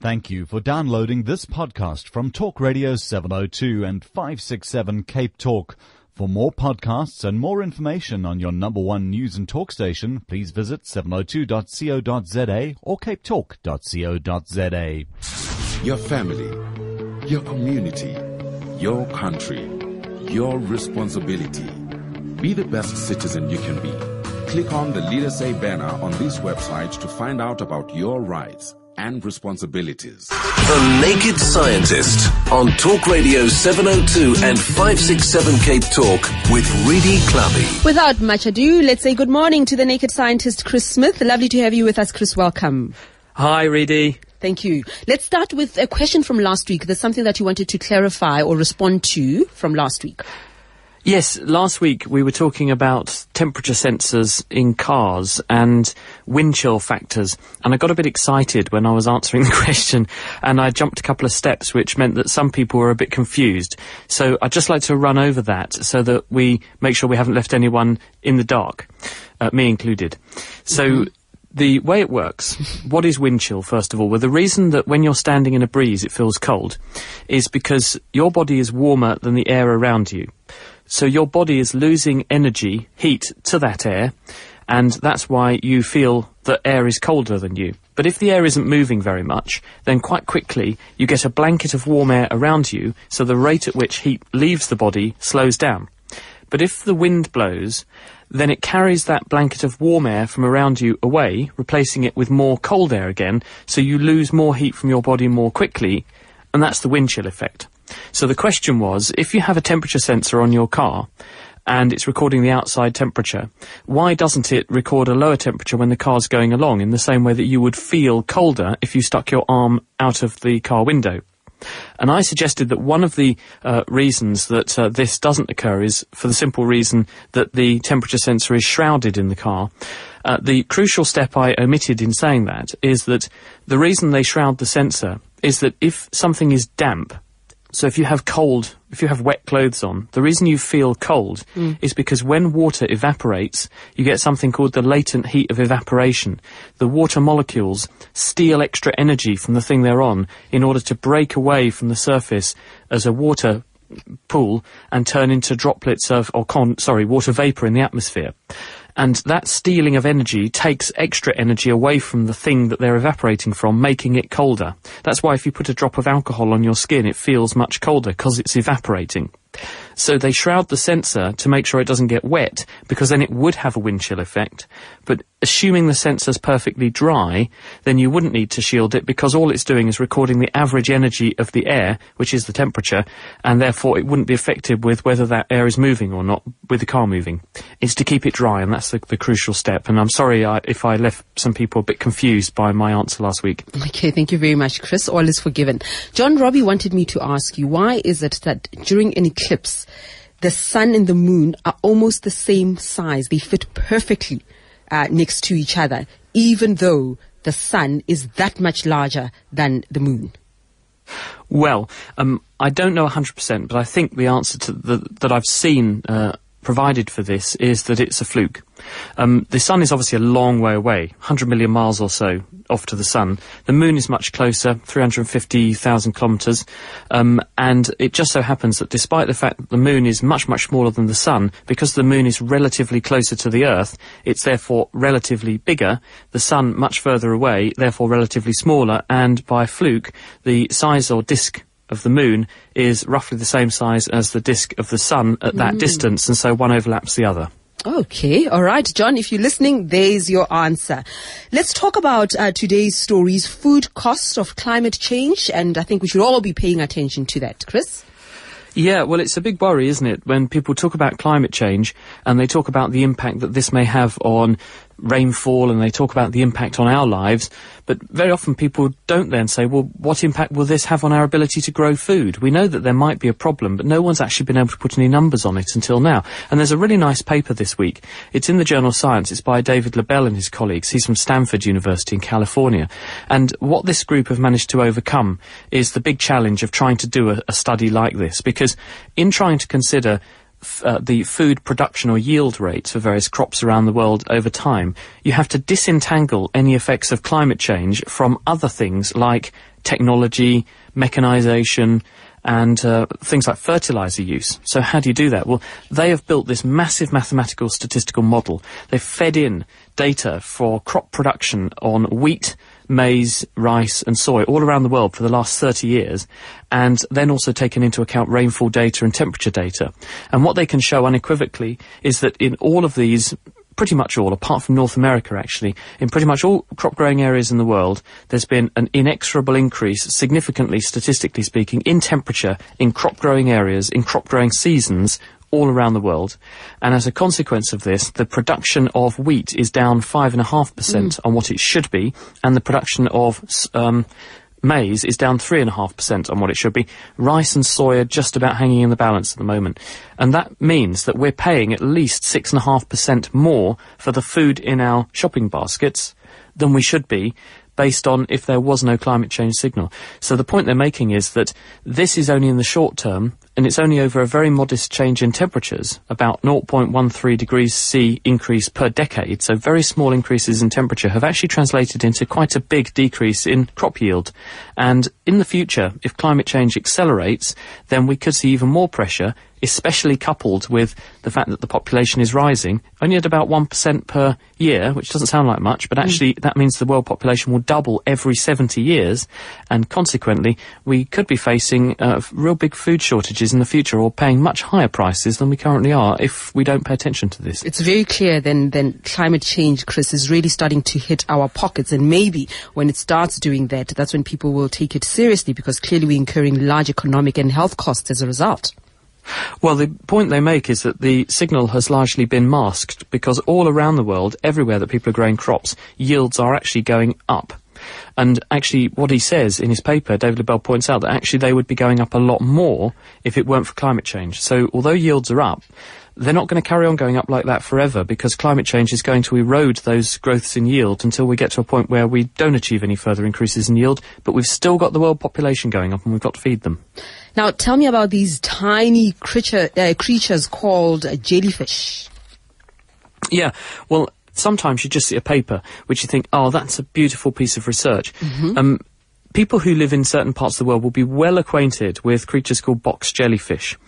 Thank you for downloading this podcast from Talk Radio 702 and 567 Cape Talk. For more podcasts and more information on your number one news and talk station, please visit 702.co.za or capetalk.co.za. Your family, your community, your country, your responsibility. Be the best citizen you can be. Click on the Lead SA banner on this website to find out about your rights and responsibilities. The Naked Scientist on Talk Radio 702 and 567 Cape Talk with Redi Tlhabi. Without much ado, let's say good morning to the Naked Scientist, Chris Smith. Lovely to have you with us, Chris. Welcome. Hi, Redi. Thank you. Let's start with a question from last week. There's something that you wanted to clarify or respond to from last week. Yes, last week we were talking about temperature sensors in cars and wind chill factors, and I got a bit excited when I was answering the question, and I jumped a couple of steps, which meant that some people were a bit confused. So I'd just like to run over that so that we make sure we haven't left anyone in the dark, uh, me included. So. Mm-hmm. The way it works, what is wind chill, first of all? Well, the reason that when you're standing in a breeze it feels cold is because your body is warmer than the air around you. So your body is losing energy, heat to that air, and that's why you feel that air is colder than you. But if the air isn't moving very much, then quite quickly you get a blanket of warm air around you, so the rate at which heat leaves the body slows down. But if the wind blows, then it carries that blanket of warm air from around you away, replacing it with more cold air again, so you lose more heat from your body more quickly, and that's the wind chill effect. So the question was, if you have a temperature sensor on your car, and it's recording the outside temperature. Why doesn't it record a lower temperature when the car's going along in the same way that you would feel colder if you stuck your arm out of the car window? And I suggested that one of the uh, reasons that uh, this doesn't occur is for the simple reason that the temperature sensor is shrouded in the car. Uh, the crucial step I omitted in saying that is that the reason they shroud the sensor is that if something is damp, so if you have cold, if you have wet clothes on, the reason you feel cold mm. is because when water evaporates, you get something called the latent heat of evaporation. The water molecules steal extra energy from the thing they're on in order to break away from the surface as a water pool and turn into droplets of, or con, sorry, water vapor in the atmosphere. And that stealing of energy takes extra energy away from the thing that they're evaporating from, making it colder. That's why if you put a drop of alcohol on your skin, it feels much colder because it's evaporating. So they shroud the sensor to make sure it doesn't get wet, because then it would have a wind chill effect. But assuming the sensor's perfectly dry, then you wouldn't need to shield it because all it's doing is recording the average energy of the air, which is the temperature, and therefore it wouldn't be affected with whether that air is moving or not with the car moving. It's to keep it dry, and that's the, the crucial step. And I'm sorry I, if I left some people a bit confused by my answer last week. Okay, thank you very much, Chris. All is forgiven. John Robbie wanted me to ask you, why is it that during an eclipse, the sun and the moon are almost the same size. They fit perfectly uh, next to each other, even though the sun is that much larger than the moon. Well, um, I don't know 100%, but I think the answer to the, that I've seen uh, provided for this is that it's a fluke. Um, the sun is obviously a long way away, 100 million miles or so off to the sun. The moon is much closer, 350,000 kilometres, um, and it just so happens that despite the fact that the moon is much, much smaller than the sun, because the moon is relatively closer to the Earth, it's therefore relatively bigger, the sun much further away, therefore relatively smaller, and by fluke, the size or disk of the moon is roughly the same size as the disk of the sun at that mm. distance, and so one overlaps the other. Okay, all right, John, if you're listening, there's your answer. Let's talk about uh, today's stories, food costs of climate change, and I think we should all be paying attention to that. Chris? Yeah, well, it's a big worry, isn't it, when people talk about climate change and they talk about the impact that this may have on rainfall and they talk about the impact on our lives, but very often people don't then say, well, what impact will this have on our ability to grow food? We know that there might be a problem, but no one's actually been able to put any numbers on it until now. And there's a really nice paper this week. It's in the journal Science. It's by David Lobell and his colleagues. He's from Stanford University in California. And what this group have managed to overcome is the big challenge of trying to do a, a study like this, because in trying to consider uh, the food production or yield rates for various crops around the world over time, you have to disentangle any effects of climate change from other things like technology, mechanization, and uh, things like fertilizer use. So how do you do that? Well, they have built this massive mathematical statistical model. They've fed in data for crop production on wheat, maize, rice and soy all around the world for the last 30 years and then also taken into account rainfall data and temperature data. And what they can show unequivocally is that in all of these pretty much all, apart from North America actually, in pretty much all crop growing areas in the world, there's been an inexorable increase, significantly, statistically speaking, in temperature in crop growing areas, in crop growing seasons, all around the world. And as a consequence of this, the production of wheat is down 5.5% mm. on what it should be, and the production of um, maize is down 3.5% on what it should be. Rice and soy are just about hanging in the balance at the moment. And that means that we're paying at least 6.5% more for the food in our shopping baskets than we should be based on if there was no climate change signal. So the point they're making is that this is only in the short term, and it's only over a very modest change in temperatures, about 0.13 degrees C increase per decade. So very small increases in temperature have actually translated into quite a big decrease in crop yield. And in the future, if climate change accelerates, then we could see even more pressure especially coupled with the fact that the population is rising, only at about 1% per year, which doesn't sound like much, but hmm. actually mm. that means the world population will double every 70 years, and consequently, we could be facing uh, real big food shortages in the future or paying much higher prices than we currently are if we don't pay attention to this. It's very clear then, then climate change, Chris, is really starting to hit our pockets, and maybe when it starts doing that, that's when people will take it seriously because clearly we're incurring large economic and health costs as a result. Well, the point they make is that the signal has largely been masked because all around the world, everywhere that people are growing crops, yields are actually going up. And actually, what he says in his paper, David Lobell points out that actually they would be going up a lot more if it weren't for climate change. So although yields are up, they're not going to carry on going up like that forever because climate change is going to erode those growths in yield until we get to a point where we don't achieve any further increases in yield, but we've still got the world population going up and we've got to feed them. Now, tell me about these tiny creature, uh, creatures called jellyfish. Yeah, well, sometimes you just see a paper which you think, oh, that's a beautiful piece of research. Mm-hmm. Um, people who live in certain parts of the world will be well acquainted with creatures called box jellyfish.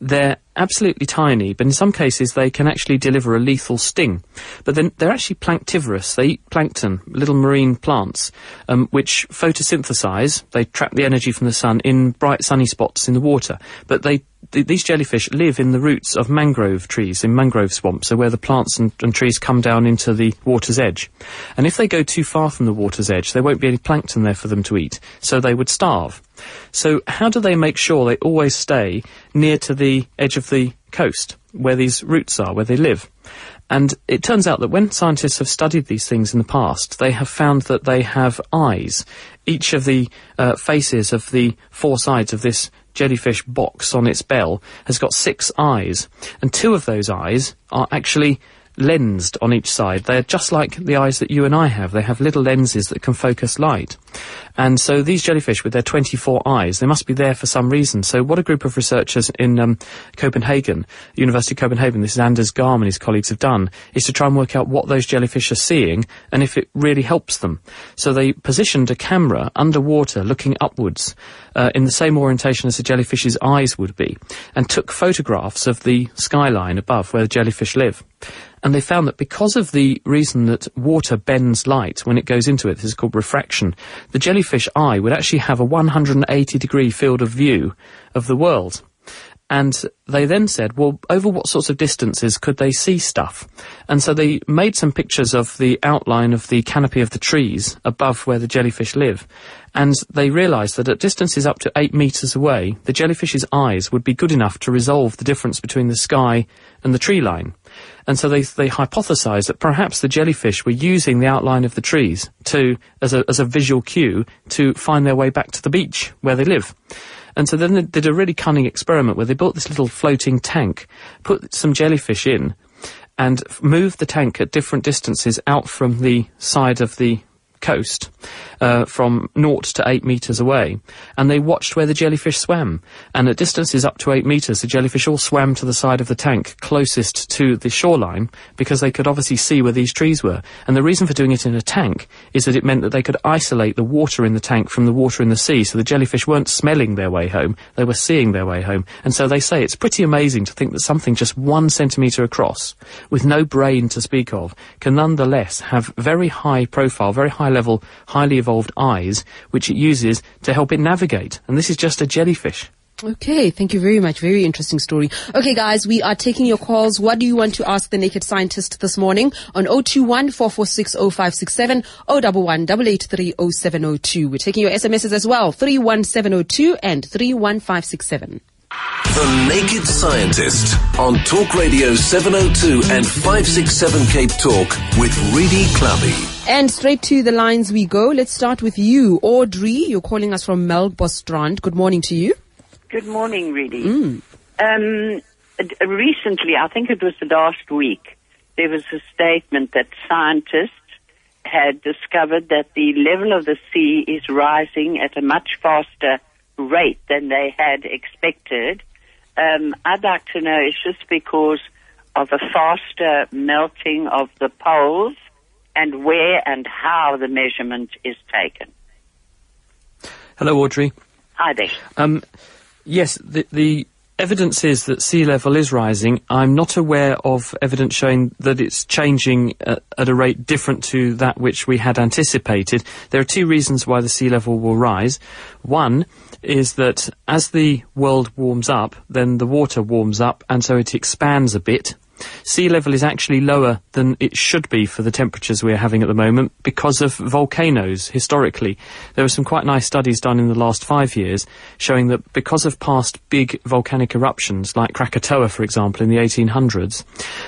They're absolutely tiny, but in some cases they can actually deliver a lethal sting. But then they're actually planktivorous. They eat plankton, little marine plants, um, which photosynthesize. They trap the energy from the sun in bright sunny spots in the water. But they th- these jellyfish live in the roots of mangrove trees, in mangrove swamps, so where the plants and, and, trees come down into the water's edge. And if they go too far from the water's edge, there won't be any plankton there for them to eat, so they would starve. So how do they make sure they always stay near to the edge of the coast, where these roots are, where they live? And it turns out that when scientists have studied these things in the past, they have found that they have eyes. Each of the uh, faces of the four sides of this jellyfish box on its bell has got six eyes, and two of those eyes are actually lensed on each side. They're just like the eyes that you and I have. They have little lenses that can focus light. And so these jellyfish with their 24 eyes, they must be there for some reason. So what a group of researchers in um, Copenhagen, University of Copenhagen, this is Anders Garm and his colleagues have done, is to try and work out what those jellyfish are seeing and if it really helps them. So they positioned a camera underwater looking upwards uh, in the same orientation as the jellyfish's eyes would be and took photographs of the skyline above where the jellyfish live. And they found that because of the reason that water bends light when it goes into it, this is called refraction, the jellyfish eye would actually have a 180 degree field of view of the world. And they then said, well, over what sorts of distances could they see stuff? And so they made some pictures of the outline of the canopy of the trees above where the jellyfish live. And they realised that at distances up to eight metres away, the jellyfish's eyes would be good enough to resolve the difference between the sky and the tree line. And so they, they hypothesized that perhaps the jellyfish were using the outline of the trees to, as a, as a visual cue to find their way back to the beach where they live. And so then they did a really cunning experiment where they built this little floating tank, put some jellyfish in, and moved the tank at different distances out from the side of the coast uh, from naught to eight metres away, and they watched where the jellyfish swam. And at distances up to eight metres, the jellyfish all swam to the side of the tank closest to the shoreline because they could obviously see where these trees were. And the reason for doing it in a tank is that it meant that they could isolate the water in the tank from the water in the sea, so the jellyfish weren't smelling their way home, they were seeing their way home. And so they say it's pretty amazing to think that something just one centimetre across, with no brain to speak of, can nonetheless have very high profile, very high level, highly evolved eyes, which it uses to help it navigate. And this is just a jellyfish. Okay, thank you very much. Very interesting story. Okay, guys, we are taking your calls. What do you want to ask the naked scientist this morning on 021 446 0567 011 883 0702. We're taking your SMSs as well, 31702 and 31567. The Naked Scientist on Talk Radio 702 and 567 Cape Talk with Redi Tlhabi. And straight to the lines we go. Let's start with you, Audrey. You're calling us from Melkbosstrand. Good morning to you. Good morning, Redi. Um, recently, I think it was the last week, there was a statement that scientists had discovered that the level of the sea is rising at a much faster rate than they had expected. Um, I'd like to know, is this because of a faster melting of the poles and where and how the measurement is taken? Hello, Audrey. Hi there. Um, yes, the, the evidence is that sea level is rising. I'm not aware of evidence showing that it's changing at, at a rate different to that which we had anticipated. There are two reasons why the sea level will rise. One is that as the world warms up, then the water warms up, and so it expands a bit. Sea level is actually lower than it should be for the temperatures we're having at the moment because of volcanoes historically. There were some quite nice studies done in the last five years showing that because of past big volcanic eruptions, like Krakatoa, for example, in the 1800s,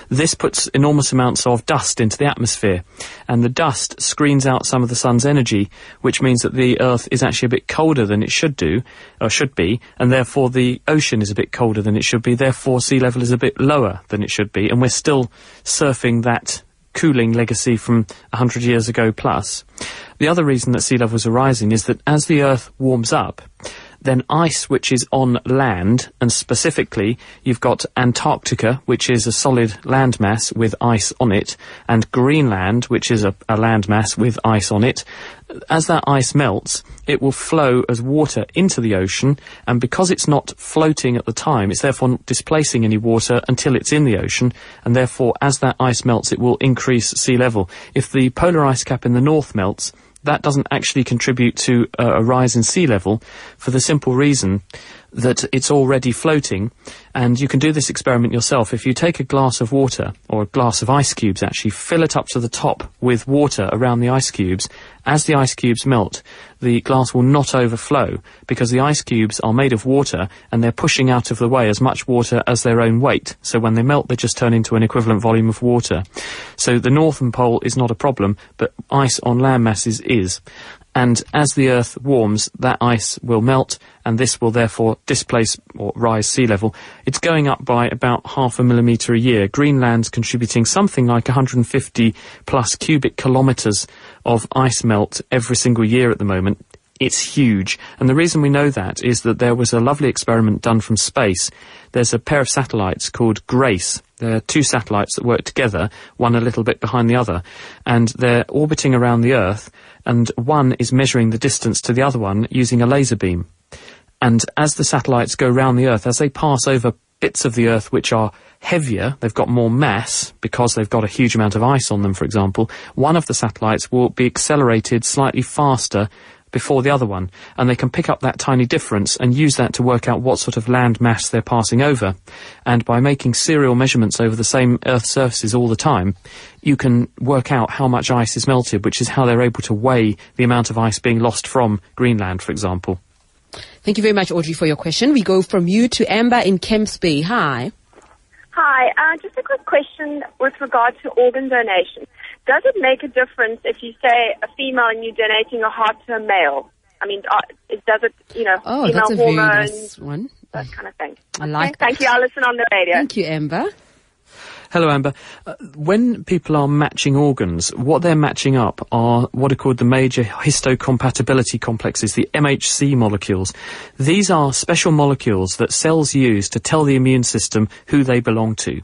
this puts enormous amounts of dust into the atmosphere. And the dust screens out some of the sun's energy, which means that the Earth is actually a bit colder than it should do, or should be, and therefore the ocean is a bit colder than it should be, therefore sea level is a bit lower than it should be, and we're still surfing that cooling legacy from 100 years ago plus. The other reason that sea levels are rising is that as the Earth warms up, then ice which is on land, and specifically you've got Antarctica, which is a solid landmass with ice on it, and Greenland, which is a, a landmass with ice on it. As that ice melts, it will flow as water into the ocean, and because it's not floating at the time, it's therefore not displacing any water until it's in the ocean, and therefore as that ice melts, it will increase sea level. If the polar ice cap in the north melts, that doesn't actually contribute to uh, a rise in sea level for the simple reason that it's already floating. And you can do this experiment yourself. If you take a glass of water, or a glass of ice cubes actually, fill it up to the top with water around the ice cubes, as the ice cubes melt, the glass will not overflow because the ice cubes are made of water and they're pushing out of the way as much water as their own weight. So when they melt, they just turn into an equivalent volume of water. So the northern pole is not a problem, but ice on land masses is. And as the Earth warms, that ice will melt, and this will therefore displace or rise sea level. It's going up by about half a millimetre a year. Greenland's contributing something like 150 plus cubic kilometres of ice melt every single year at the moment. It's huge. And the reason we know that is that there was a lovely experiment done from space. There's a pair of satellites called GRACE. There are two satellites that work together, one a little bit behind the other, and they're orbiting around the Earth, and one is measuring the distance to the other one using a laser beam. And as the satellites go round the Earth, as they pass over bits of the Earth which are heavier, they've got more mass because they've got a huge amount of ice on them, for example, one of the satellites will be accelerated slightly faster before the other one, and they can pick up that tiny difference and use that to work out what sort of land mass they're passing over. And by making serial measurements over the same Earth surfaces all the time, you can work out how much ice is melted, which is how they're able to weigh the amount of ice being lost from Greenland, for example. Thank you very much, Audrey, for your question. We go from you to Amber in Camps Bay. Hi. Hi, uh, just a quick question with regard to organ donation. Does it make a difference if you say a female and you're donating a heart to a male? I mean, uh, it, does it, you know, Oh, female that's a very hormones, nice one. that kind of thing? I like Okay, Thank you. I'll listen on the radio. Thank you, Amber. Hello, Amber. Uh, when people are matching organs, what they're matching up are what are called the major histocompatibility complexes, the MHC molecules. These are special molecules that cells use to tell the immune system who they belong to.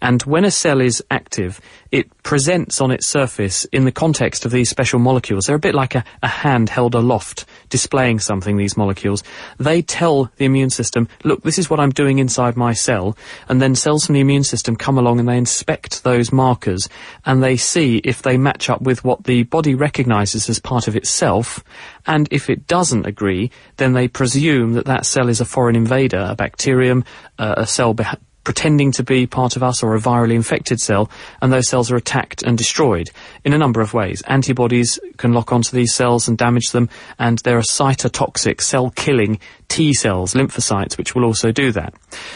And when a cell is active, it presents on its surface in the context of these special molecules. They're a bit like a, a, hand held aloft, displaying something, these molecules. They tell the immune system, look, this is what I'm doing inside my cell. And then cells from the immune system come along and they inspect those markers and they see if they match up with what the body recognizes as part of itself. And if it doesn't agree, then they presume that that cell is a foreign invader, a bacterium, uh, a cell pretending to be part of us or a virally infected cell, and those cells are attacked and destroyed in a number of ways. Antibodies can lock onto these cells and damage them, and there are cytotoxic, cell-killing T cells, lymphocytes, which will also do that.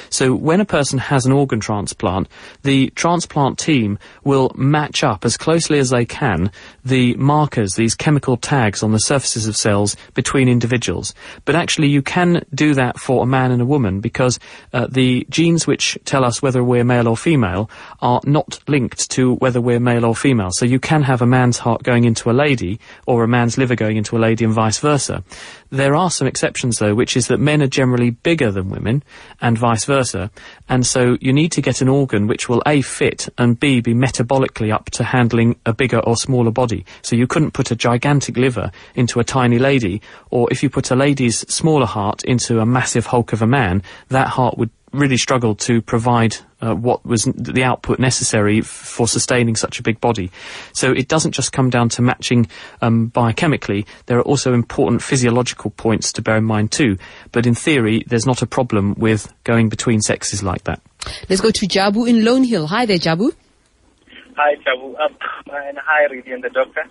So when a person has an organ transplant, the transplant team will match up as closely as they can the markers, these chemical tags on the surfaces of cells between individuals. But actually you can do that for a man and a woman because uh, the genes which tell us whether we're male or female are not linked to whether we're male or female. So you can have a man's heart going into a lady or a man's liver going into a lady and vice versa. There are some exceptions though, which is that men are generally bigger than women and vice versa. And so you need to get an organ which will A, fit and B, be metabolically up to handling a bigger or smaller body. So you couldn't put a gigantic liver into a tiny lady, or if you put a lady's smaller heart into a massive hulk of a man, that heart would really struggled to provide uh, what was the output necessary for sustaining such a big body. So it doesn't just come down to matching um, biochemically. There are also important physiological points to bear in mind too. But in theory, there's not a problem with going between sexes like that. Let's go to Jabu in Lone Hill. Hi there, Jabu. Hi, Jabu. Um, and hi, Rudy and the doctor.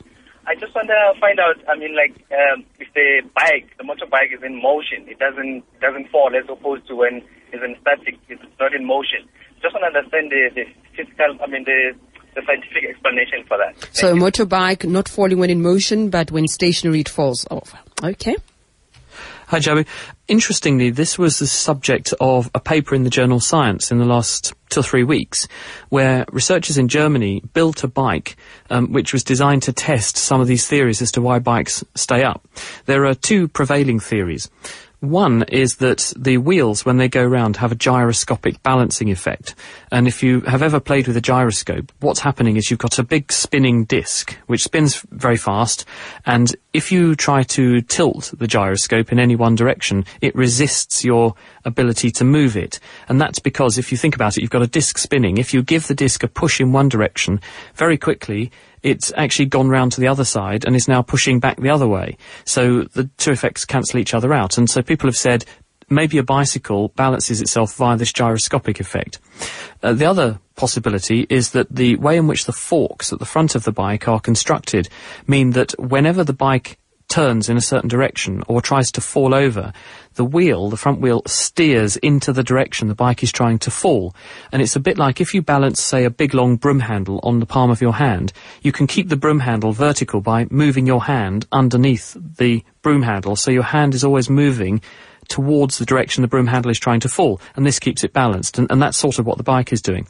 I just want to find out. I mean, like, um, if the bike, the motorbike, is in motion, it doesn't doesn't fall as opposed to when it's in static, it's not in motion. Just want to understand the, the physical. I mean, the the scientific explanation for that. Thank so, a motorbike not falling when in motion, but when stationary, it falls off. Okay. Hi, Joey. Interestingly, this was the subject of a paper in the journal Science in the last two or three weeks, where researchers in Germany built a bike um, which was designed to test some of these theories as to why bikes stay up. There are two prevailing theories. One is that the wheels, when they go round, have a gyroscopic balancing effect. And if you have ever played with a gyroscope, what's happening is you've got a big spinning disc, which spins very fast. And if you try to tilt the gyroscope in any one direction, it resists your ability to move it. And that's because if you think about it, you've got a disc spinning. If you give the disc a push in one direction, very quickly, it's actually gone round to the other side and is now pushing back the other way. So the two effects cancel each other out. And so people have said maybe a bicycle balances itself via this gyroscopic effect. Uh, the other possibility is that the way in which the forks at the front of the bike are constructed mean that whenever the bike turns in a certain direction or tries to fall over, the wheel, the front wheel, steers into the direction the bike is trying to fall. And it's a bit like if you balance, say, a big long broom handle on the palm of your hand, you can keep the broom handle vertical by moving your hand underneath the broom handle, so your hand is always moving towards the direction the broom handle is trying to fall, and this keeps it balanced, and, and, that's sort of what the bike is doing.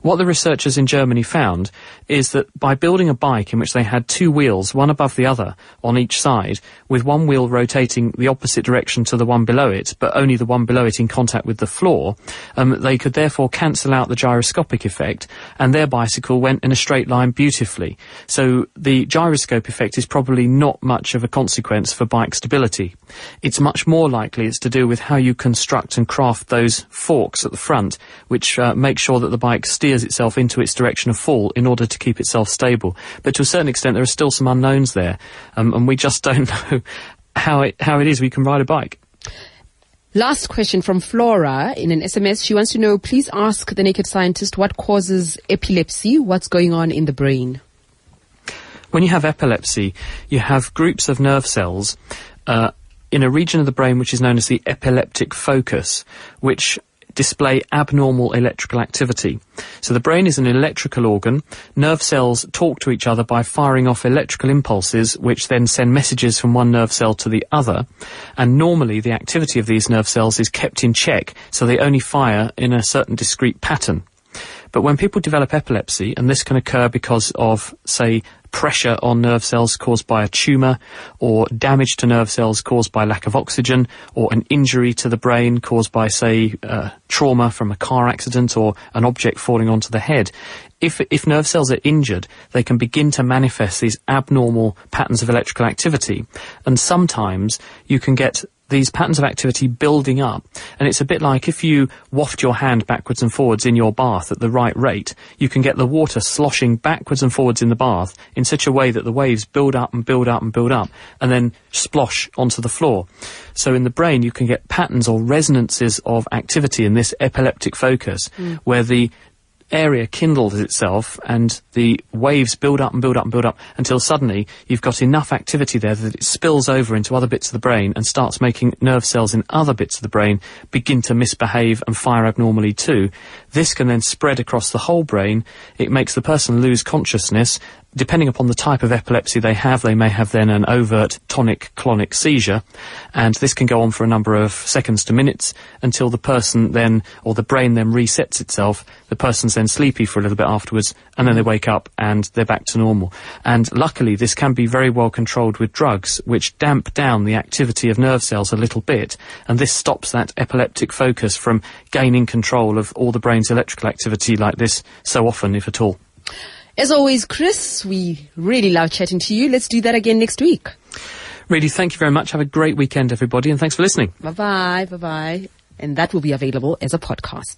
What the researchers in Germany found is that by building a bike in which they had two wheels, one above the other, on each side, with one wheel rotating the opposite direction to the one below it, but only the one below it in contact with the floor, um, they could therefore cancel out the gyroscopic effect, and their bicycle went in a straight line beautifully. So the gyroscope effect is probably not much of a consequence for bike stability. It's much more likely it's to do with how you construct and craft those forks at the front, which uh, make sure that the bike steers itself into its direction of fall in order to keep itself stable. But to a certain extent, there are still some unknowns there, um, and we just don't know how it how it is we can ride a bike. Last question from Flora in an SMS. She wants to know, please ask the naked scientist what causes epilepsy, what's going on in the brain. When you have epilepsy, you have groups of nerve cells uh, in a region of the brain which is known as the epileptic focus, which display abnormal electrical activity. So the brain is an electrical organ. Nerve cells talk to each other by firing off electrical impulses, which then send messages from one nerve cell to the other. And normally the activity of these nerve cells is kept in check, so they only fire in a certain discrete pattern. But when people develop epilepsy, and this can occur because of, say, pressure on nerve cells caused by a tumour, or damage to nerve cells caused by lack of oxygen, or an injury to the brain caused by, say, uh, trauma from a car accident or an object falling onto the head. If, if nerve cells are injured, they can begin to manifest these abnormal patterns of electrical activity. And sometimes you can get these patterns of activity building up. And it's a bit like if you waft your hand backwards and forwards in your bath at the right rate, you can get the water sloshing backwards and forwards in the bath in such a way that the waves build up and build up and build up and then splosh onto the floor. So in the brain, you can get patterns or resonances of activity in this epileptic focus mm. where the area kindles itself and the waves build up and build up and build up until suddenly you've got enough activity there that it spills over into other bits of the brain and starts making nerve cells in other bits of the brain begin to misbehave and fire abnormally too. This can then spread across the whole brain. It makes the person lose consciousness depending upon the type of epilepsy they have, they may have then an overt tonic-clonic seizure, and this can go on for a number of seconds to minutes until the person then, or the brain then resets itself. The person's then sleepy for a little bit afterwards, and then they wake up and they're back to normal. And luckily, this can be very well controlled with drugs, which damp down the activity of nerve cells a little bit, and this stops that epileptic focus from gaining control of all the electrical activity like this so often, if at all. As always, Chris, we really love chatting to you. Let's do that again next week. Really, thank you very much. Have a great weekend, everybody, and thanks for listening. Bye bye. Bye bye. And that will be available as a podcast.